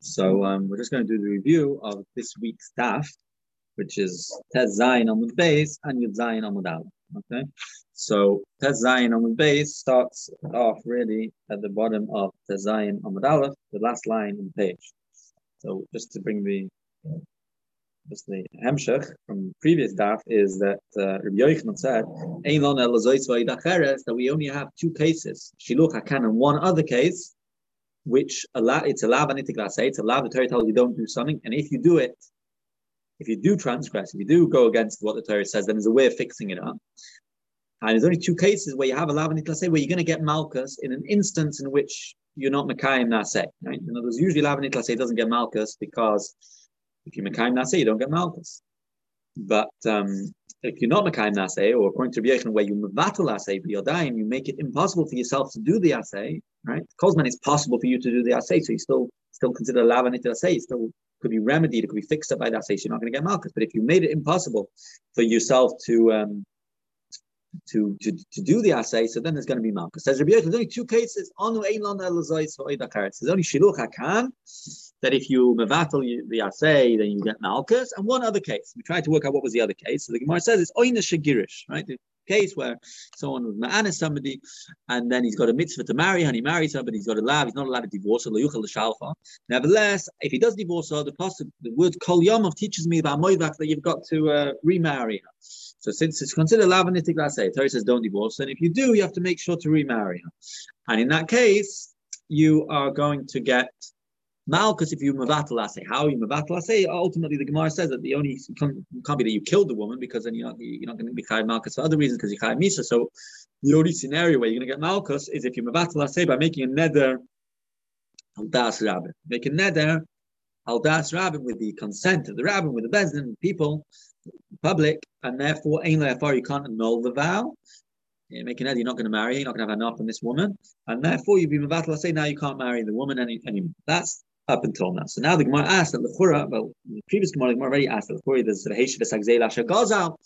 So um, we're just going to do the review of this week's daf, which is Tez Zayin on the base and Yud Zayin on the Okay, so Tez Zayin on the base starts off really at the bottom of Tez Zayin on the the last line in the page. So just to bring the just the hemshech from previous daf is that uh, Rabbi Yochanan said, that we only have two cases, Shiluch Hakan and one other case, which allow it's a lav say it's a lav the Torah tells you don't do something, and if you do it, if you do transgress, if you do go against what the Torah says, then there's a way of fixing it up. And there's only two cases where you have a lav say where you're going to get malchus in an instance in which you're not mekayim naseh. Right? In other words, usually lav say doesn't get malchus because if you mekayim naseh, you don't get malchus. But um, if you're not Mekayim Naseh, or according to Rabbi where you Mevatel Aseh B'Yodayim, you make it impossible for yourself to do the Aseh, right? Kozman it's possible for you to do the Aseh, so you still still consider Lavanit Aseh, still could be remedied, it could be fixed up by Aseh, so you're not going to get Malchus. But if you made it impossible for yourself to um, to, to, to do the assay, so then there's going to be malchus. Says Rabbi there's only two cases. There's only shiluch hakan that if you mevatel the assay, then you get malchus, and one other case. We tried to work out what was the other case. So the Gemara says it's oina shagirish, right? The case where someone was ma'anis somebody, and then he's got a mitzvah to marry, and he marries somebody, he's got a love, he's not allowed to divorce her. Nevertheless, if he does divorce her, the, the word kol yomov teaches me about moivak that you've got to uh, remarry her. So since it's considered lavanitic lasei, Torah says don't divorce, and if you do, you have to make sure to remarry her. And in that case, you are going to get malchus if you mavatal lasei. How you mavatal lasei? Ultimately, the Gemara says that the only can't, can't, be that you killed the woman because then you're not you're not going to be chayav malchus for other reasons because you chayav misa. So the only scenario where you're going to get malchus is if you mavatal lasei by making a neder al das rabbin. Make a neder al das rabbin with the consent of the rabbin, with the bezdin people public, and therefore, ain't therefore you can't annul the vow. You're making you're not going to marry, you're not going to have enough on this woman, and therefore you've been battle. Say now you can't marry the woman any, anymore. That's up until now. So now the Gemara asked that the Chura, well, the previous Gemara, the Gemara already asked that the Chura, there's the Heshiv Sagzei Lasha Gazal,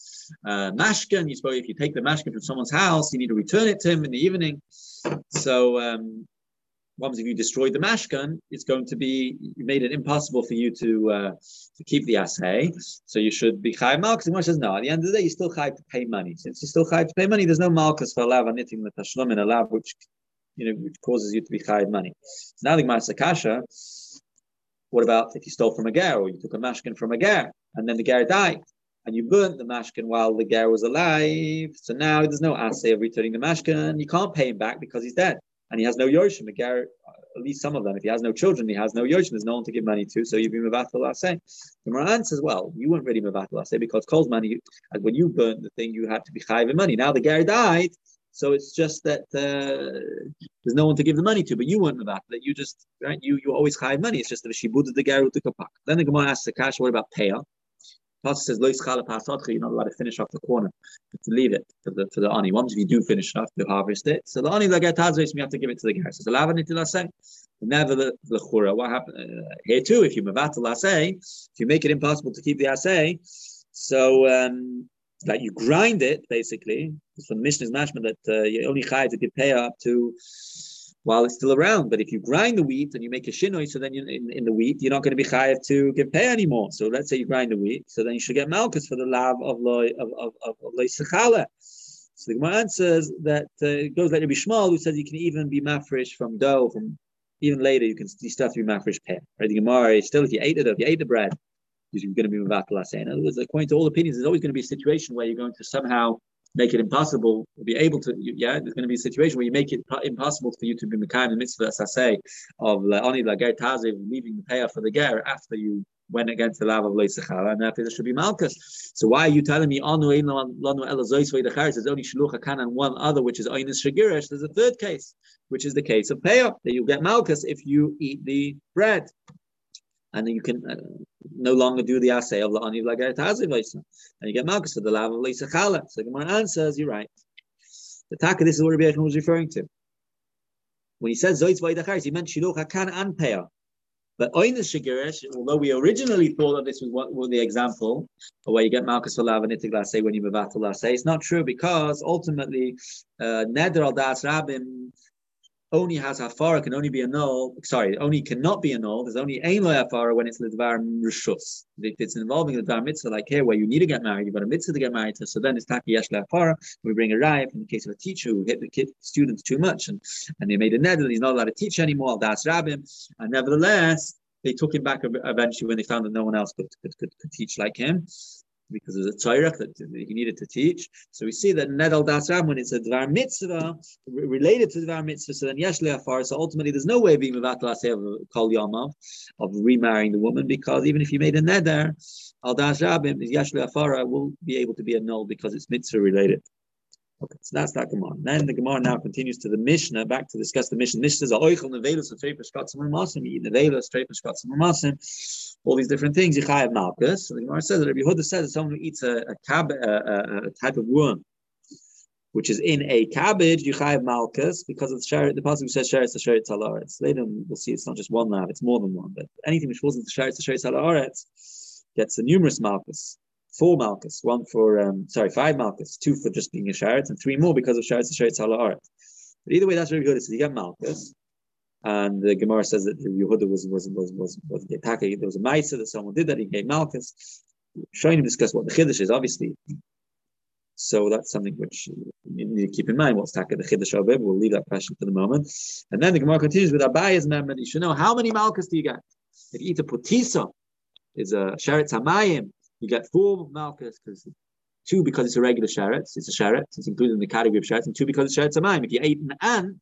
uh, Mashkin, you suppose if you take the Mashkin from someone's house, you need to return it to him in the evening. So um, what if you destroyed the mashkan? It's going to be you made it impossible for you to uh, to keep the assay. So you should be chayv malchus. The says no. At the end of the day, you still chayv to pay money. Since you still chayv to pay money, there's no malchus for a lav knitting the tashlum in a lav which you know which causes you to be chayv money. So now the Gemara Sakasha. What about if you stole from a ger or you took a mashkin from a ger and then the ger died? and you burnt the mashkin while the ger was alive. So now there's no assay of returning the mashkin. You can't pay him back because he's dead and he has no Yoshim, A girl, at least some of them. If he has no children, he has no Yoshim, there's no one to give money to, so you've been Mavatal Aseh. The Moran says, well, you weren't really Mavatal Aseh because Cole's money, when you burnt the thing, you had to be Chayiv money. Now the Ger died, so it's just that uh, there's no one to give the money to, but you weren't Mavatal, that you just, right, you you always hide money. It's just she Shibud the Ger took a pack. Then the Gemara asks the Kash, what about Payah? Pasuk says, Lois chala you're not allowed to finish off the corner, but to leave it for the for the ani. Once if you do finish off, to harvest it. So the ani laget hazris, you have to give it to the guy. So the laseh. Never the the chura. What happened uh, here too? If you mavat laseh, if you make it impossible to keep the assay, so um, that you grind it basically. So the mission is mashma that uh, you only chayav to give pay up to while it's still around. But if you grind the wheat and you make a shinoi, so then you, in, in the wheat, you're not going to be chayav to give pay anymore. So let's say you grind the wheat, so then you should get malchus for the lav of loy of of of, of loy sechala. So the Gemara answers that uh, it goes like Rabbi Yishmael, who says you can even be mafresh from dough, from even later you can you still have to be mafresh pay. Right? The Gemara is still if you ate it, if you ate the bread, you're going to be mavatal In other words, according to all opinions, there's always going to be a situation where you're going to somehow make it impossible to be able to, yeah, there's going to be a situation where you make it impossible for you to be Mekayim the mitzvah, as I say, of Oni Lager Taziv, leaving the payoff for the Ger after you went against the lav of Leisachara, and therefore there should be Malchus. So why are you telling me Anu Lanu? There's only Shalucha Kan and one other, which is Oinis Shagirish. There's a third case, which is the case of payoff, that you get Malchus if you eat the bread and you can uh, no longer do the assay of la'ani v'lager taziv and you get malchus for the lav of leisachala. So the Gemara answers, you're right. The taka, this is what Rabbi Yechon was referring to. When he says zoitz v'aydacharis, he meant shiluch hakan and peah. But oinus shigirish, although we originally thought that this was what was the example of where you get malchus for lav and when you mevatel it's not true because ultimately uh, neder al das rabim only has hafara can only be annulled. Sorry, only cannot be annulled. There's only ain hafara when it's ledvar rishus. If it's involving the ledvar mitzvah, like here where you need to get married, you've got a mitzvah to get married to. So then it's taki yesh hafara. We bring a raya in the case of a teacher who hit the kid, students too much, and and they made a neder. He's not allowed to teach anymore. That's rabbim, and nevertheless they took him back eventually when they found that no one else could could, could, could teach like him because there's a Torah that he needed to teach. So we see that Nedal Das when it's a Dvar Mitzvah, related to Dvar Mitzvah, so then Yesh Le'afar, so ultimately there's no way of being Mevatel of Kol Yamav, of remarrying the woman, because even if you made a Neder, Al Das Rabim, Yesh will be able to be annulled because it's Mitzvah related. Okay, so that's that Gemara. Then the Gemara now continues to the Mishnah, back to discuss the Mishnah. Mishnah says, "Oichel nevelus and treifus katzim masim, eat nevelus, treifus katzim masim." All these different things. Yichayev malchus. So the Gemara says that Rabbi Yehuda says that someone who eats a, a, cab, a, a, type of worm, which is in a cabbage, you Yichayev malchus, because of the sheret. The pasuk says sheret the sheret talaretz. Later we'll see it's not just one lav; it's more than one. But anything which falls into sheret the sheret talaretz gets a numerous malchus four malchus, one for um, sorry, five malchus, two for just being a sharet, and three more because of sharet to sharet hala But either way, that's really good. So you get malchus, and the Gemara says that Yehuda was was was was was There was a ma'isa that someone did that. He gave malchus. Trying to discuss what the chiddush is, obviously. So that's something which you need to keep in mind. What's taka the chiddush of it? We'll leave that question for the moment. And then the Gemara continues with Abaya's member. You should know how many malchus do you get? If you eat a putisa, is a sharet tamayim you get four malchus because two because it's a regular sheret, it's a sheret, it's included in the category of sheret, and two because it's sheret mine. If you ate an ant,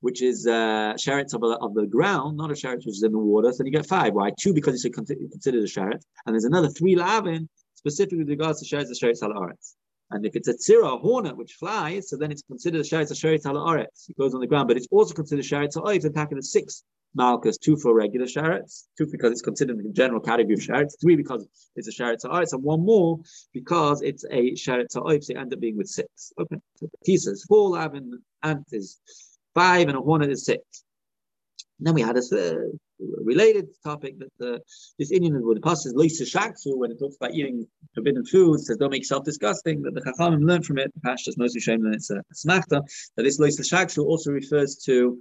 which is uh, sherets of, of the ground, not a sheret which is in the water, so then you get five. Why? Two because it's considered a sheret, and there's another three lavin specifically with regards to sherets, the sherets halaretz. And if it's a tzira, a hornet, which flies, so then it's considered a sheretz, a sheretz halaretz. It goes on the ground, but it's also considered sheretz ha'oif, and packing the six Malchus, two for regular sharets, two because it's considered the general category of sharets, three because it's a sharet sa'aretz, and one more because it's a sharet sa'oif, so you end up being with six. Okay, so pieces, four lavin ant is five, and a hornet is six. And then we had a uh, related topic that this Indian with the pasuk is Lisa Shaksu when it talks about eating forbidden foods, says don't make yourself disgusting. That the Chachamim learned from it, the pastors mostly shame that it's a, a smachta, that this Lisa Shaksu also refers to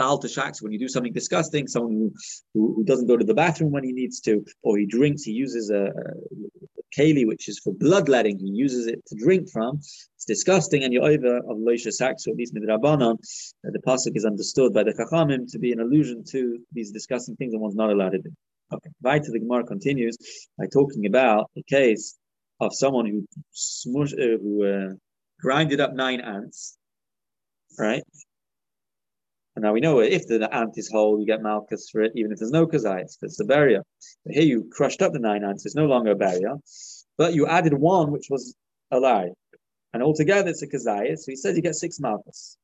Baal shaks when you do something disgusting, someone who, who, who, doesn't go to the bathroom when he needs to, or he drinks, he uses a, a keli, which is for bloodletting, he uses it to drink from. It's disgusting, and you're over of Loisha Saks, or at least Midrabanan, uh, the pasuk is understood by the Chachamim to be an allusion to these disgusting things and one's not allowed to do. Okay, right to the Gemara continues by talking about the case of someone who smush, uh, who uh, grinded up nine ants, right? And now we know if the ant is whole, you get malchus for it, even if there's no kazayas, it's a barrier. But here you crushed up the nine ants, it's no longer a barrier, but you added one which was alive. And altogether it's a kazayas, so he says you get six malchus.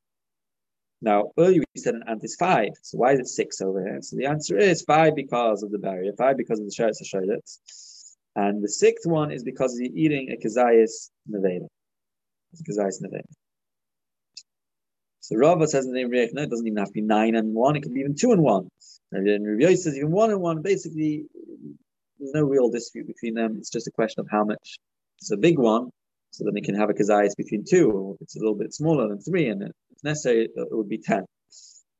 Now, earlier we said an ant is five, so why is it six over here? So the answer is five because of the barrier, five because of the sheretz sheretz. And the sixth one is because you're eating a kazayas neveda. It's kazayas neveda. So Rava says in the name no, it doesn't even have to be nine and one, it can be even two and one. And then Rabbi says even one and one, basically, there's no real dispute between them. It's just a question of how much. It's a big one, so then it can have a kazayas between two, or if it's a little bit smaller than three, and it's necessary, it would be ten.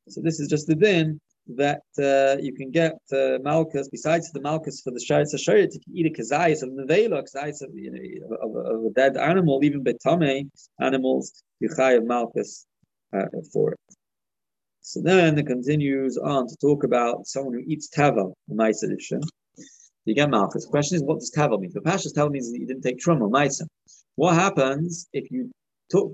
So this is just the din that uh, you can get uh, malchus besides the malchus for the sharet. You can eat a kazayas of nevela, kazayas of, you know, of, of, a dead animal, even betame animals. You of malchus uh, for it. So then it continues on to talk about someone who eats tava, a nice edition. You get malchus. The question is, what does tava mean? The Pashas tava means that you didn't take truma, maisa. What happens if you took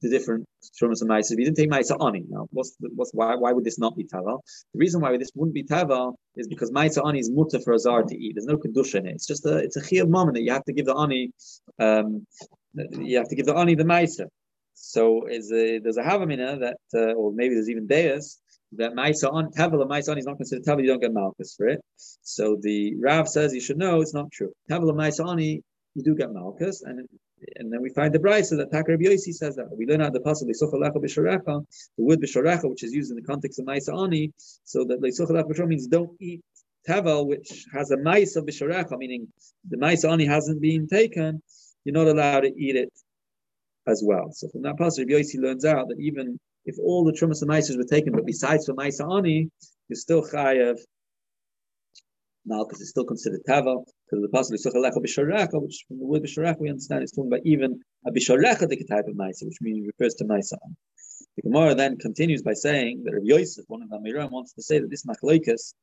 the different trumas and maisa? If you didn't take maisa ani, now what's the, what's why why would this not be tava? The reason why this wouldn't be tava is because maisa ani is mutter for a zar to eat. There's no kedusha in it. It's just a it's a chiyuv moment that you have to give the ani. Um, you have to give the ani the maisa. So is a, there's a havamina that, uh, or maybe there's even deus that Maisa on Tavila Maisa on is not considered Tavila, you don't get Malchus for it. So the Rav says you should know it's not true. Tavila Maisa Ani, you do get Malchus, and and then we find the Brisa that Takar Yosi says that. We learn out the pasuk Leisuchalecha B'Sharecha, the word B'Sharecha, which is used in the context of Maisa Ani, so that Leisuchalecha B'Sharecha means don't eat Tavel, which has a Maisa B'Sharecha, meaning the Maisa Ani hasn't been taken, you're not allowed to eat it as well. So from that passage, Yossi learns out that even if all the trumas and mices were taken, but besides for Maisa Ani, you're still chayav. Malchus is still considered tava because the possible suchalecha b'sharecha, which from the word b'sharecha we understand it's talking about even a b'sharecha type of Maisa, which means refers to Maisa Ani. The Gemara then continues by saying that Rabbi Yosef, one of the Amoraim, wants to say that this machloikas,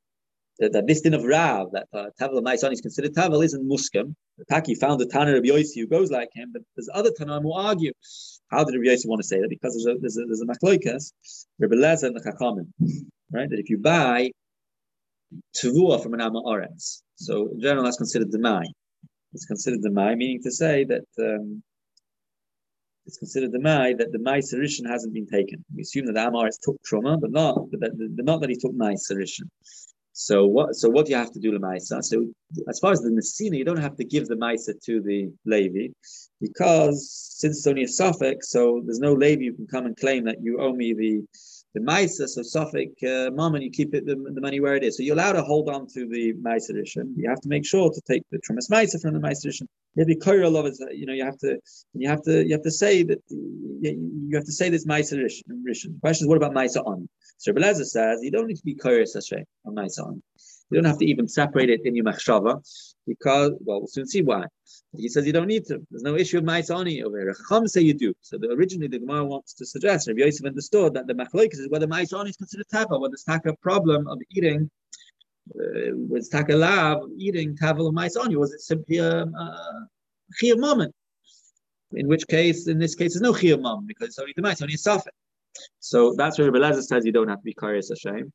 that, that this din of Rav, that uh, Tavel Maisan is considered Tavel, isn't Muskim. The Taki found a Tanner of Yosef who goes like him, but there's other Tanner who argue. How did Rabbi Yosef want to say that? Because there's a, there's a, there's a machloikas, Rabbi Lezer and the Chachamim, right? That if you buy Tavua from an Amma Oretz, so in general that's considered Demai. It's considered Demai, meaning to say that um, it's considered the Mai that the Mai Sarishan hasn't been taken. We assume that the Amaris took trauma, but not but that, not that he took Mai Sarishan. So what so what do you have to do the Maisa? So as far as the Messina, you don't have to give the Maisa to the Levi, because since it's only a suffix, so there's no Levi you can come and claim that you owe me the the Maisa, so Suffolk uh, mom, and you keep it the, the, money where it is. So you're allowed to hold on to the Maisa edition. You have to make sure to take the Trumas Maisa from the Maisa edition. You have to it. You know, you have to, you have to, you have to say that you have to say this Maisa edition. The question is, what about Maisa on? So Belezer says you don't need to be curious on Maisa on. You don't have to even separate it in your machshava because, well, we'll soon see why. He says you don't need to. There's no issue of ma'isani over here. Chacham say you do. So the, originally the Gemara wants to suggest, Rabbi Yosef understood that the machlokes is whether ma'isani is considered tava, whether it's taka problem of eating, uh, was taka lav eating tavel of ma'isani, was it simply a, a moment? In which case, in this case, there's no chiyuv moment because it's only the ma'isani is safek. So that's where Rabbi Lezer says you don't have to be curious Hashem,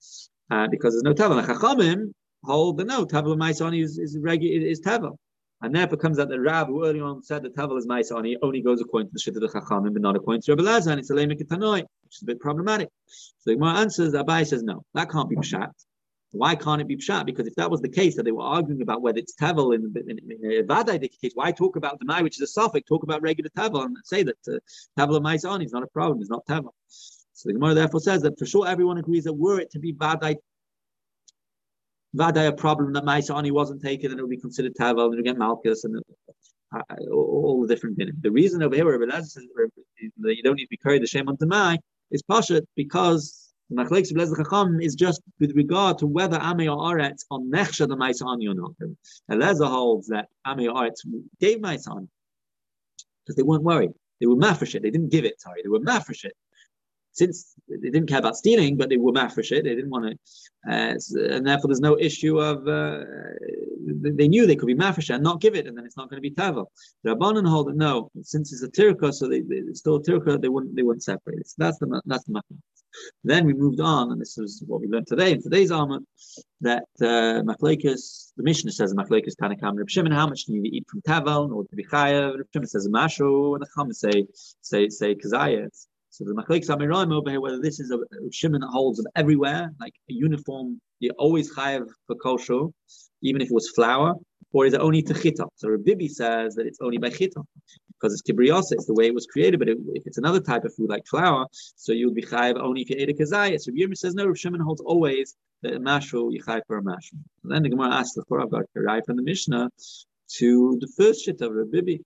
uh, because there's no tavel. Chachamim hold the no tavel ma'isani is is, regu- is tavel. And therefore comes out that Rav, who earlier on said that Tavel is Maisani, only goes according to the Shit of the Chachamim, but not according to Rabbi Lazar, and it's a Lemek which is a bit problematic. So the Gemara answers, Abai says, no, that can't be Pshat. Why can't it be Pshat? Because if that was the case, that they were arguing about whether it's Tavel in, in, in, a Vadai case, why talk about the Mai, which is a suffix, talk about regular Tavel, and say that uh, Tavel Maisani is not a problem, it's not Tavel. So the Gemara therefore says that for sure everyone agrees that were it to be Vadai Vaday a problem that Maisani wasn't taken and it would be considered Tavel and you get Malchus and uh, all the different things. The reason over here, Rabbi says that you don't need to be carried the shame on Tamai is Pashat because the Machlekes of Lezer Chacham is just with regard to whether Ame or Aretz on Nechsha the Maisani or not. Lezer holds that Ame or Aretz gave Maisani because they weren't worried. They were mafresh it. They didn't give it, sorry. They were mafresh it since they didn't care about stealing, but they were mafresh it, they didn't want to, uh, and therefore there's no issue of, uh, they knew they could be mafresh and not give it, and then it's not going to be tavel. The Rabbanan hold that no, since it's a tirka, so they, they it's still a tirka, they wouldn't they wouldn't separate it. So that's the that's the matter. Then we moved on, and this is what we learned today in today's Alma, that uh, the Mishnah says Machlekes Tanakam Reb Shimon, how much do you need to eat from tavel or to be chayav? Reb Shimon says mashu, and the Chum say say say kazayas. So the Machlek Samiraim over here, whether this is a, shimon that holds of everywhere, like a uniform, you always chayav for kosher, even if it was flour, or is it only to chita? So Rabbi says that it's only by chita because it's kibriyasa, it's the way it was created. But it, if it's another type of food like flour, so you would be chayav only if you ate a kazayas. So Rabbi says no. Rabbi Shimon holds always that a mashru you chayav for a mashru. And then the Gemara asks the I've got a from the Mishnah to the first shit of Rabbi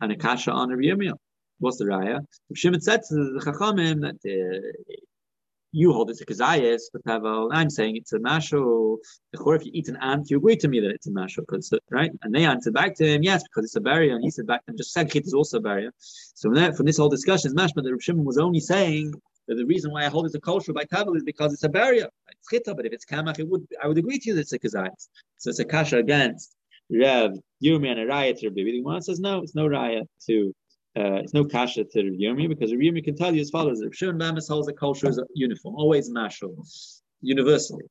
and a kasha on Rabbi Yirmiyah. What's the raya? Shimon said to the Chachamim that uh, you hold it's a kazayas, but tavel, I'm saying it's a masho. If you eat an ant, you agree to me that it's a masho, because right? And they answered back to him, yes, because it's a barrier. And he said back to him, just said is also a barrier. So from, from this whole discussion, it's mashma that Rav Shimon was only saying that the reason why I hold it's a kosher by tavel is because it's a barrier. It's chita, but if it's kamach, it would I would agree to you that it's a kazayas. So it's a kasha against Rev, Yumi, and a raya to Rabbi. The one says no, it's no raya to uh, it's no kasha to Rav Yirmi because Rav Yirmi can tell you as follows: Rav Shimon Bamis holds a kosher is uniform, always mashal, universally.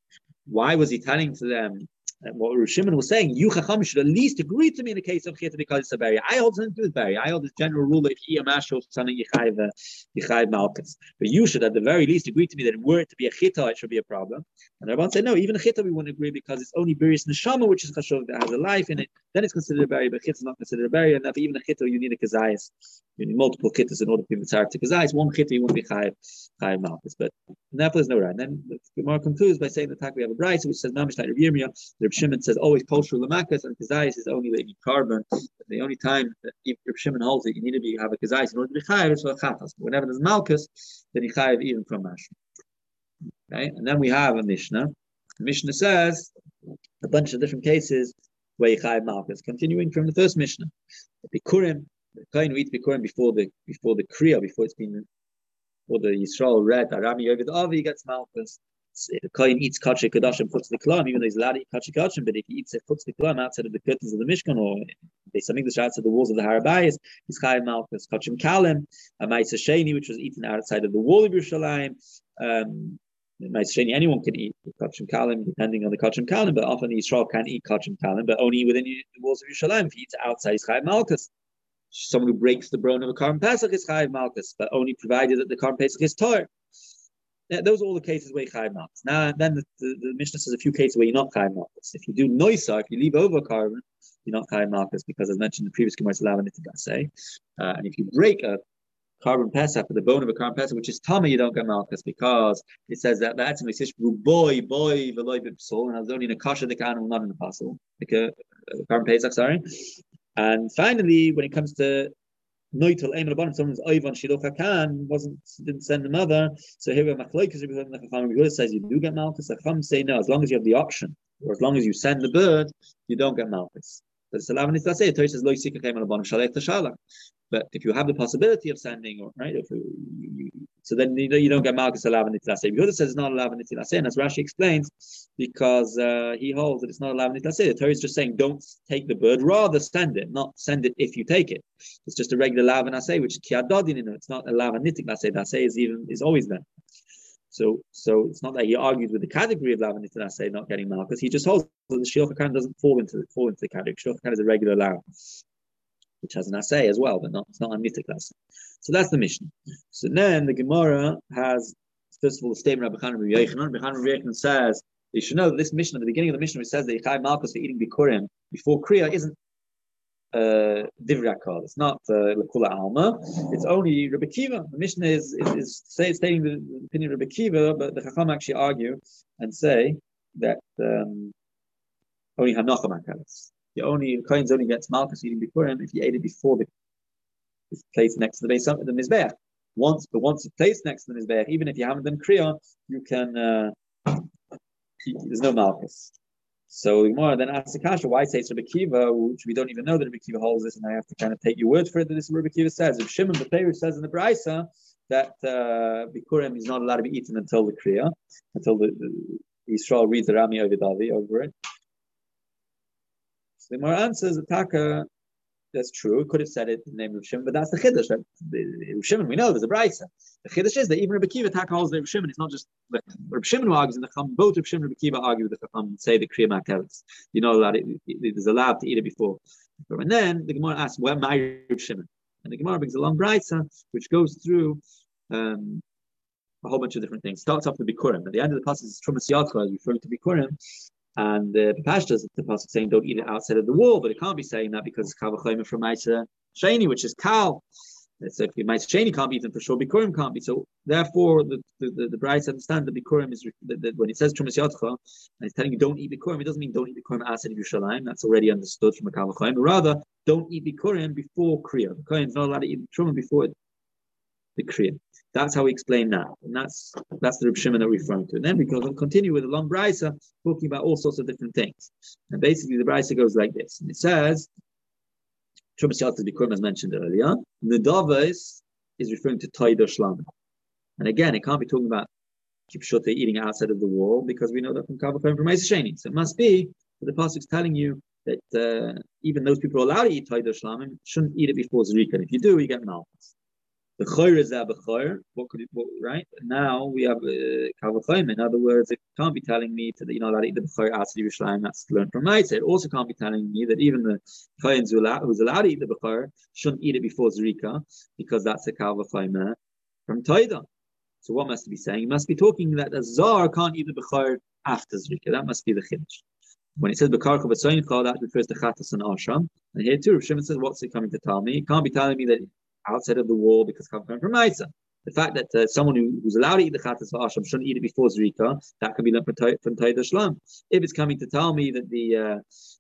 Why was he telling to them and what Shimon was saying, you Chacham should at least agree to me in the case of Chita because it's a berry. I hold something to do with. I hold this general rule that eat of something, you chayv, uh, malchus. But you should at the very least agree to me that were it to be a Chita, it should be a problem. And Rabban said, no, even a Chita we wouldn't agree because it's only Birius Neshama, which is Chashuv, that has a life in it. Then it's considered a berry, but Chita is not considered a berry. And even a Chita, you need a Kazayas. You need multiple Chitas in order to be Mitzaref to Kazayas. One Chita, you wouldn't be chayv malchus. But therefore, there's no right. And then the Gemara concludes by saying the that we have a Bryce, which says, Mamish like the Reb Shimon says always kosher lemakas, and kazayis is only the carbon. The only time that if Reb Shimon holds it, you need to be have a kazayis in order to be chayiv is for chatas. Whenever there's malchus, then you chayiv even from mash. Okay, and then we have a mishnah. The mishnah says a bunch of different cases where you chayiv malchus. Continuing from the first mishnah, the bikurim, the kohen eats bikurim before the before the kriya, before it's been before the Yisrael read Arami the Avi gets malchus the Kohen eats Kachi Kadashim, puts the Kalam, even though he's allowed to eat Kachi Kadashim, but if he eats it, puts the Kalam outside of the curtains of the Mishkan or they some English outside the walls of the Harabayas, he's Chayav Malchus, Kachim Kalim, a Maisa Sheni, which was eaten outside of the wall of Yerushalayim. Um, Sheni, anyone can eat Kachim Kalim, depending on the Kachim Kalim, but often the Israel can't eat Kachim Kalim, but only within the walls of Yerushalayim. If he eats outside, he's Chayav Malchus. Someone who breaks the bone of a Karm Pesach is Chayav Malchus, but only provided that the Karm Pesach is Torah those are all the cases where you chayv malchus. Now, then the, the, the, Mishnah says a few cases where you're not chayv malchus. If you do noisa, if you leave over carbon, you're not chayv malchus because, as mentioned in the previous Gemara, it's allowed say. Uh, and if you break a carbon pesach with the bone of a carbon pesach, which is tummy, you don't get malchus because it says that that's only boy boy veloy b'psol, and I was only in a kasha the animal, not in a puzzle, like a, a carbon pesach. Sorry. And finally, when it comes to noitel aim bottom someone's oivan shilocha kan wasn't didn't send the mother. So here we have machlokes. Rabbi says you do get malchus. The say no, as long as you have the option, or as long as you send the bird, you don't get malchus. But it's allowed to say. Torah says lo yisika the bottom shalech tashala. But if you have the possibility of sending, or right, if you, you, so then you, you don't get Malchus allowed in Nitlaseh. Yehuda says it's not in Nitlaseh, and as Rashi explains, because uh, he holds that it's not allowed in Nitlaseh. The Torah is just saying don't take the bird, rather send it, not send it if you take it. It's just a regular lav and which is kiadodin in it. It's not a lav and asay. Asay is even is always there. So, so it's not that he argues with the category of lav and nitik not getting Malchus. He just holds that the shiochakan doesn't fall into fall into the category. Shiochakan is a regular lav which has an assay as well, but not it's not a mythic assay. So that's the mission. So then the Gemara has first of all the statement of Rabbi Chanan Rabbi Yochanan. says you should know that this mission at the beginning of the mission, which says that Yichai Malchus for eating bikurim before kriya isn't uh, Divrakal. It's not uh, Lakula Alma. It's only Rabbi Kiva. The mission is is, is say, stating the, opinion of Rabbi Kiva, but the Chacham actually argue and say that um, only Hanocha Makalas. You only the only gets Malchus eating him if he ate it before the it's placed next to the base the Mizbeach. Once, but once it's placed next to the Mizbeach, even if you haven't done Kriya, you can uh, there's no Malchus. So Gemara then asks Akasha, why say Rabbi Kiva, which we don't even know that Rabbi Kiva holds this, and I have to kind of take your word for it that this is what Rabbi Kiva says. If Shimon Beferish says in the Brisa that uh, Bikurim is not allowed to be eaten until the Kriya, until the, the Israel reads the Rami Ovidavi over it. The Gemara answers Taka, that's true. Could have said it in the name of Shimon, but that's the Chiddush. Right? Shimon, we know there's a Brisa. The Chiddush is that even Rabbi Kiva Taka holds the Shimon. It's not just Rabbi Shimon who argues in the Chum. Both Rabbi Shimon and Rabbi Kiva argue with the Chum, say the Kriya Maktelis. You know that it, it is allowed to eat it before. And then the Gemara asks, where my Rabbi Shimon? And the Gemara brings a long Brisa, which goes through um, a whole bunch of different things. Starts off with Bikurim. At the end of the passage is Trumas Yadcha, referring to Bikurim. And the Pashtas, the pasuk saying don't eat it outside of the wall, but it can't be saying that because it's kavachayim from Maisa Shani, which is kal. So if Maisa Shani can't be eaten for sure, Bikurim can't be. So therefore, the the, the, the brides understand that Bikurim is that, when it says Trumas Yotcha, and it's telling you don't eat Bikurim, it doesn't mean don't eat Bikurim outside of Yerushalayim. That's already understood from a kavachayim. Rather, don't eat Bikurim before Kriya. The is not allowed to eat Truma before the Kriya. That's how we explain that. And that's that's the Reb Shimon that we're referring to. And then we can continue with a long brisa talking about all sorts of different things. And basically the brisa goes like this. And it says, Trumas Yatas Bikurim as mentioned earlier, Nedavas is referring to Taida Shlam. And again, it can't be talking about Kipshote eating outside of the wall because we know that from Kavakon from Sheni. So it must be that the Pasuk's telling you that uh, even those people allowed to eat Taida Shlamim shouldn't eat it before Zrika. And if you do, you get malchus. The choir is abachor. What could it? What, right now we have uh, In other words, it can't be telling me that you're not allowed to eat the bechor outside Yerushalayim. That's learned from Maisa. It also can't be telling me that even the kohen who's allowed, to eat the bechor shouldn't eat it before zrika because that's a kalvachoyim from Taida. So what must it be saying? It must be talking that a zar can't eat the bechor after zrika. That must be the chiddush. When it says Bekarcha B'Tzoyin that refers to Chatas and Asham. And here too, Shimon says, what's it coming to tell me? It can't be telling me that outside of the wall because come from Maisa. The fact that uh, someone who, who's allowed to eat the chatas v'asham shouldn't eat it before zrika, that could be learned from Taida Shlam. If it's coming to tell me that the uh,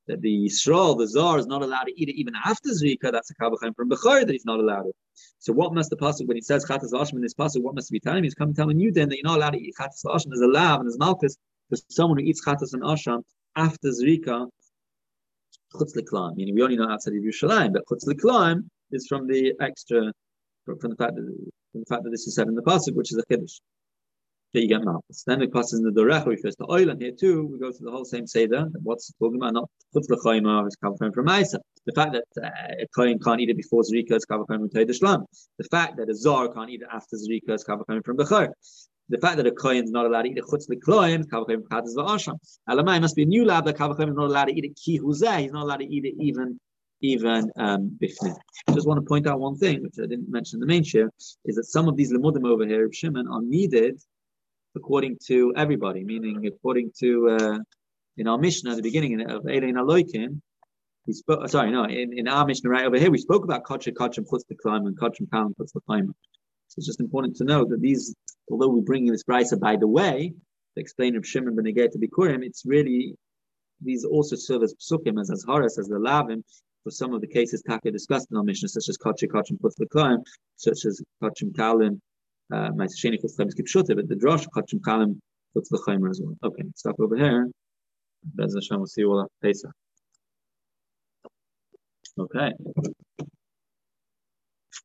that the Yisrael, the Zar, is not allowed to eat it even after zrika, that's a kabbachaim from Bechor that he's not allowed it. So what must the pasuk when he says chatas v'asham in this pasuk, what must he be telling me? He's coming telling you then that you're not allowed to eat chatas v'asham as a lav and as malchus for someone who eats chatas and asham after zrika chutz meaning we only know outside of Yerushalayim, but chutz is from the extra, from, from the fact that from the fact that this is said in the pasuk, which is a chiddush. Then the pasuk in the Dorech refers to oil, and here too we go to the whole same seder. What's talking about? Not chutz lechayma is covering from Isa. The fact that uh, a kohen can't eat it before zrika is covering from Teidah The fact that a zar can't eat it after zrika is covering from Bechor the fact that a kohen is not allowed to eat a chutz lekloim, kavachayim chatas va'asham. Alamai must be a new lab that kavachayim is not allowed to eat a ki huzeh. He's not allowed to eat it even even um, bifnim. Just want to point out one thing, which I didn't mention in the main share, is that some of these lemudim over here of Shimon are needed according to everybody, meaning according to uh, in our Mishnah at the beginning of Elein Aloikin, we spoke. Sorry, no, in, in our Mishnah right over here, we spoke about kachim kachim chutz the climb and kachim kalam chutz the climb. So it's just important to know that these, although we bring in this brisa by the way, to explain of Shimon ben to Bikurim, it's really these also serve as psukim, as as haras, as the lavim, for some of the cases Taka discussed in our mission, such as Kachim Kachim Putz L'Klaim, such as Kachim Kalim, Ma'aseh Chutz Chaim Kipshuta, but the Drosh Kachim Kalim Putz L'Chaim as well. Okay, stop over here. Bez Hashem, we'll see you all at Pesach. Okay.